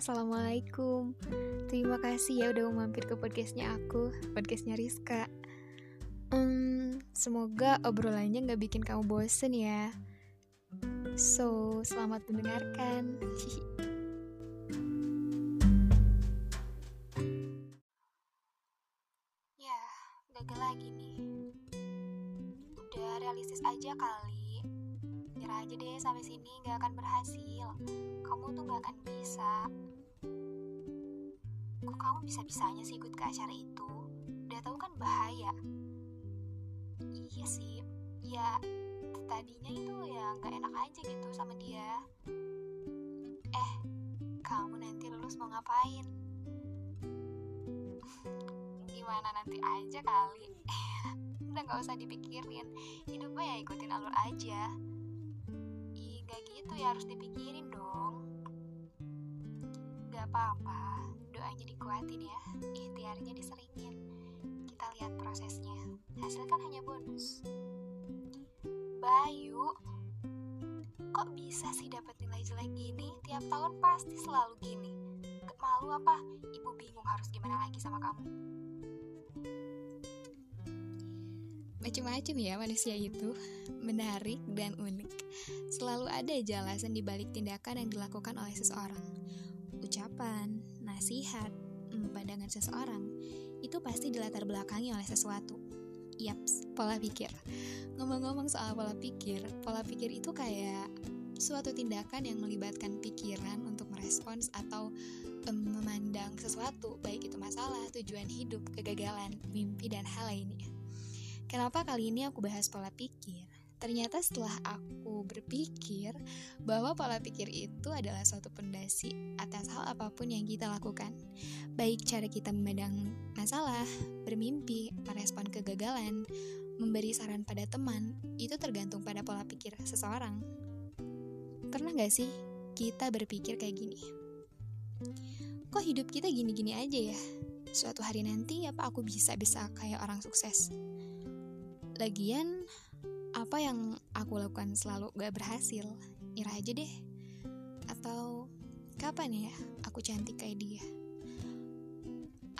Assalamualaikum. Terima kasih ya udah mau mampir ke podcastnya aku Podcastnya Rizka. Hmm, Semoga obrolannya gak bikin kamu bosen ya. So, selamat mendengarkan. Ya, gagal lagi nih. Udah realistis aja kali. Nyerah aja deh sampai sini gak akan berhasil. Kamu tuh gak akan bisa. Kok kamu bisa-bisanya sih ikut ke acara itu? Udah tahu kan bahaya. Iya sih, ya tadinya itu ya gak enak aja gitu sama dia. Eh, kamu nanti lulus mau ngapain? Gimana nanti aja kali. Udah gak usah dipikirin, hidupnya ya ikutin alur aja. Ih, gak gitu ya harus dipikirin dong apa-apa, doanya dikuatin ya, ikhtiarnya diseringin. Kita lihat prosesnya, hasil kan hanya bonus. Bayu, kok bisa sih dapat nilai jelek gini? Tiap tahun pasti selalu gini. Malu apa? Ibu bingung harus gimana lagi sama kamu. Macam-macam ya manusia itu, menarik dan unik. Selalu ada jelasan di balik tindakan yang dilakukan oleh seseorang ucapan, nasihat, hmm, pandangan seseorang, itu pasti dilatar belakangi oleh sesuatu. Yaps, pola pikir. Ngomong-ngomong soal pola pikir, pola pikir itu kayak suatu tindakan yang melibatkan pikiran untuk merespons atau um, memandang sesuatu, baik itu masalah, tujuan hidup, kegagalan, mimpi, dan hal lainnya. Kenapa kali ini aku bahas pola pikir? Ternyata setelah aku berpikir bahwa pola pikir itu adalah suatu pondasi atas hal apa pun yang kita lakukan. Baik cara kita memandang masalah, bermimpi, merespon kegagalan, memberi saran pada teman, itu tergantung pada pola pikir seseorang. Pernah gak sih kita berpikir kayak gini? Kok hidup kita gini-gini aja ya? Suatu hari nanti apa aku bisa-bisa kayak orang sukses? Lagian, apa yang aku lakukan selalu gak berhasil nyerah aja deh. Atau kapan ya aku cantik kayak dia?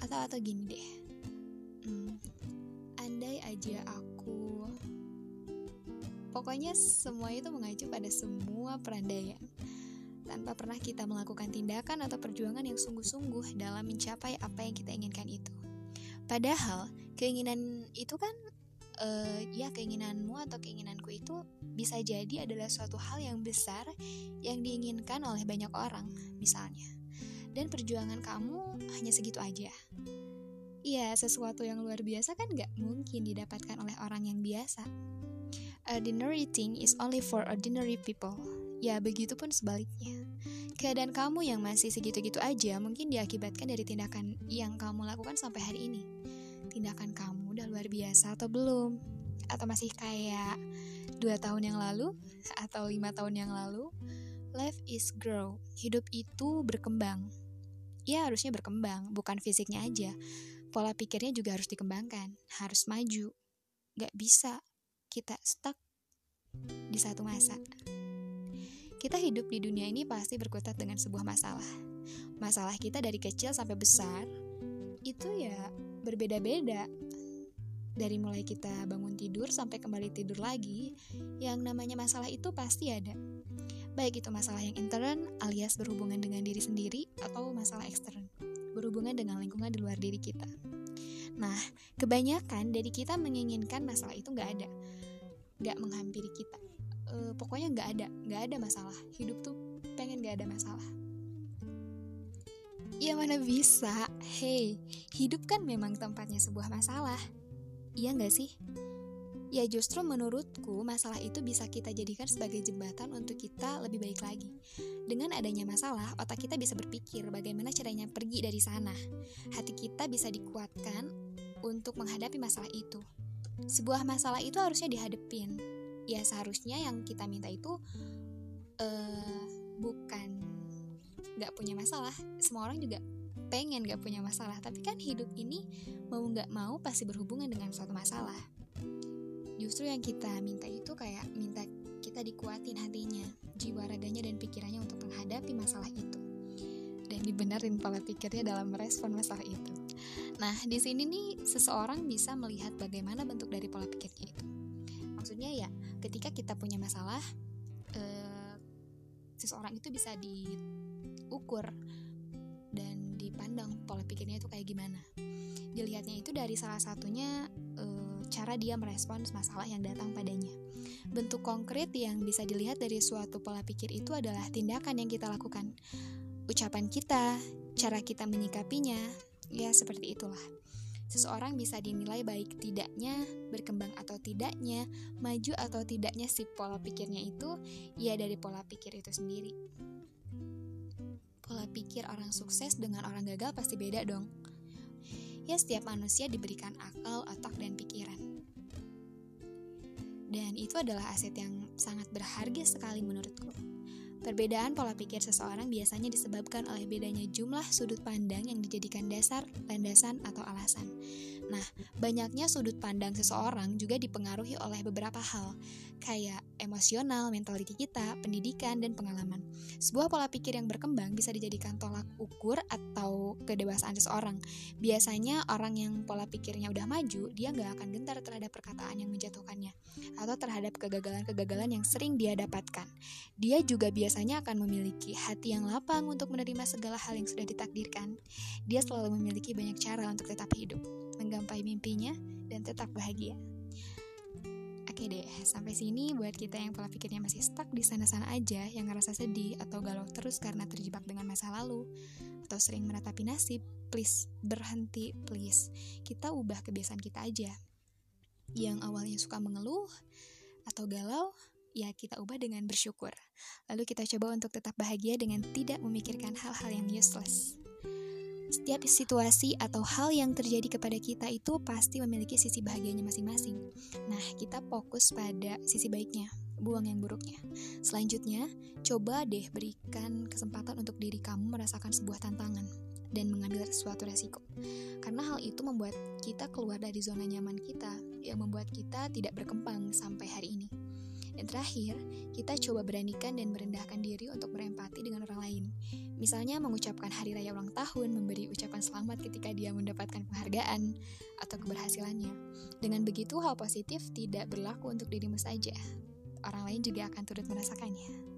Atau atau gini deh. Hmm, andai aja aku pokoknya semua itu mengacu pada semua perandaian tanpa pernah kita melakukan tindakan atau perjuangan yang sungguh-sungguh dalam mencapai apa yang kita inginkan itu. Padahal keinginan itu kan uh, ya keinginanmu atau keinginanku itu bisa jadi adalah suatu hal yang besar yang diinginkan oleh banyak orang misalnya dan perjuangan kamu hanya segitu aja Iya, sesuatu yang luar biasa kan gak mungkin didapatkan oleh orang yang biasa. Ordinary thing is only for ordinary people. Ya, begitu pun sebaliknya. Keadaan kamu yang masih segitu-gitu aja mungkin diakibatkan dari tindakan yang kamu lakukan sampai hari ini tindakan kamu udah luar biasa atau belum? Atau masih kayak dua tahun yang lalu atau lima tahun yang lalu? Life is grow. Hidup itu berkembang. Ya harusnya berkembang, bukan fisiknya aja. Pola pikirnya juga harus dikembangkan, harus maju. Gak bisa kita stuck di satu masa. Kita hidup di dunia ini pasti berkutat dengan sebuah masalah. Masalah kita dari kecil sampai besar itu ya berbeda-beda. Dari mulai kita bangun tidur sampai kembali tidur lagi, yang namanya masalah itu pasti ada. Baik itu masalah yang intern alias berhubungan dengan diri sendiri atau masalah ekstern, berhubungan dengan lingkungan di luar diri kita. Nah, kebanyakan dari kita menginginkan masalah itu nggak ada, nggak menghampiri kita. E, pokoknya nggak ada, nggak ada masalah. Hidup tuh pengen nggak ada masalah. Ya mana bisa, hei, hidup kan memang tempatnya sebuah masalah. Iya nggak sih? Ya justru menurutku masalah itu bisa kita jadikan sebagai jembatan untuk kita lebih baik lagi. Dengan adanya masalah, otak kita bisa berpikir bagaimana caranya pergi dari sana. Hati kita bisa dikuatkan untuk menghadapi masalah itu. Sebuah masalah itu harusnya dihadepin. Ya seharusnya yang kita minta itu uh, bukan nggak punya masalah semua orang juga pengen gak punya masalah tapi kan hidup ini mau nggak mau pasti berhubungan dengan suatu masalah justru yang kita minta itu kayak minta kita dikuatin hatinya jiwa raganya dan pikirannya untuk menghadapi masalah itu dan dibenerin pola pikirnya dalam merespon masalah itu. Nah, di sini nih seseorang bisa melihat bagaimana bentuk dari pola pikirnya itu. Maksudnya ya, ketika kita punya masalah, eh, seseorang itu bisa diukur dan dipandang pola pikirnya itu kayak gimana. Dilihatnya itu dari salah satunya eh, cara dia merespons masalah yang datang padanya. Bentuk konkret yang bisa dilihat dari suatu pola pikir itu adalah tindakan yang kita lakukan, ucapan kita, cara kita menyikapinya, ya seperti itulah. Seseorang bisa dinilai baik tidaknya, berkembang atau tidaknya, maju atau tidaknya si pola pikirnya itu, ya dari pola pikir itu sendiri. Pola pikir orang sukses dengan orang gagal pasti beda dong ya setiap manusia diberikan akal, otak, dan pikiran. Dan itu adalah aset yang sangat berharga sekali menurutku. Perbedaan pola pikir seseorang biasanya disebabkan oleh bedanya jumlah sudut pandang yang dijadikan dasar, landasan, atau alasan. Nah, banyaknya sudut pandang seseorang juga dipengaruhi oleh beberapa hal, kayak emosional, mentality kita, pendidikan, dan pengalaman. Sebuah pola pikir yang berkembang bisa dijadikan tolak ukur atau kedewasaan seseorang. Biasanya orang yang pola pikirnya udah maju, dia nggak akan gentar terhadap perkataan yang menjatuhkannya, atau terhadap kegagalan-kegagalan yang sering dia dapatkan. Dia juga biasanya akan memiliki hati yang lapang untuk menerima segala hal yang sudah ditakdirkan. Dia selalu memiliki banyak cara untuk tetap hidup, menggapai mimpinya, dan tetap bahagia. Oke deh, sampai sini buat kita yang pola pikirnya masih stuck di sana-sana aja, yang ngerasa sedih atau galau terus karena terjebak dengan masa lalu, atau sering meratapi nasib, please berhenti, please. Kita ubah kebiasaan kita aja. Yang awalnya suka mengeluh atau galau, ya kita ubah dengan bersyukur. Lalu kita coba untuk tetap bahagia dengan tidak memikirkan hal-hal yang useless. Setiap situasi atau hal yang terjadi kepada kita itu pasti memiliki sisi bahagianya masing-masing. Nah, kita fokus pada sisi baiknya, buang yang buruknya. Selanjutnya, coba deh berikan kesempatan untuk diri kamu merasakan sebuah tantangan dan mengambil suatu resiko. Karena hal itu membuat kita keluar dari zona nyaman kita yang membuat kita tidak berkembang sampai hari ini. Dan terakhir, kita coba beranikan dan merendahkan diri untuk berempati dengan orang lain. Misalnya mengucapkan hari raya ulang tahun, memberi ucapan selamat ketika dia mendapatkan penghargaan atau keberhasilannya. Dengan begitu, hal positif tidak berlaku untuk dirimu saja. Orang lain juga akan turut merasakannya.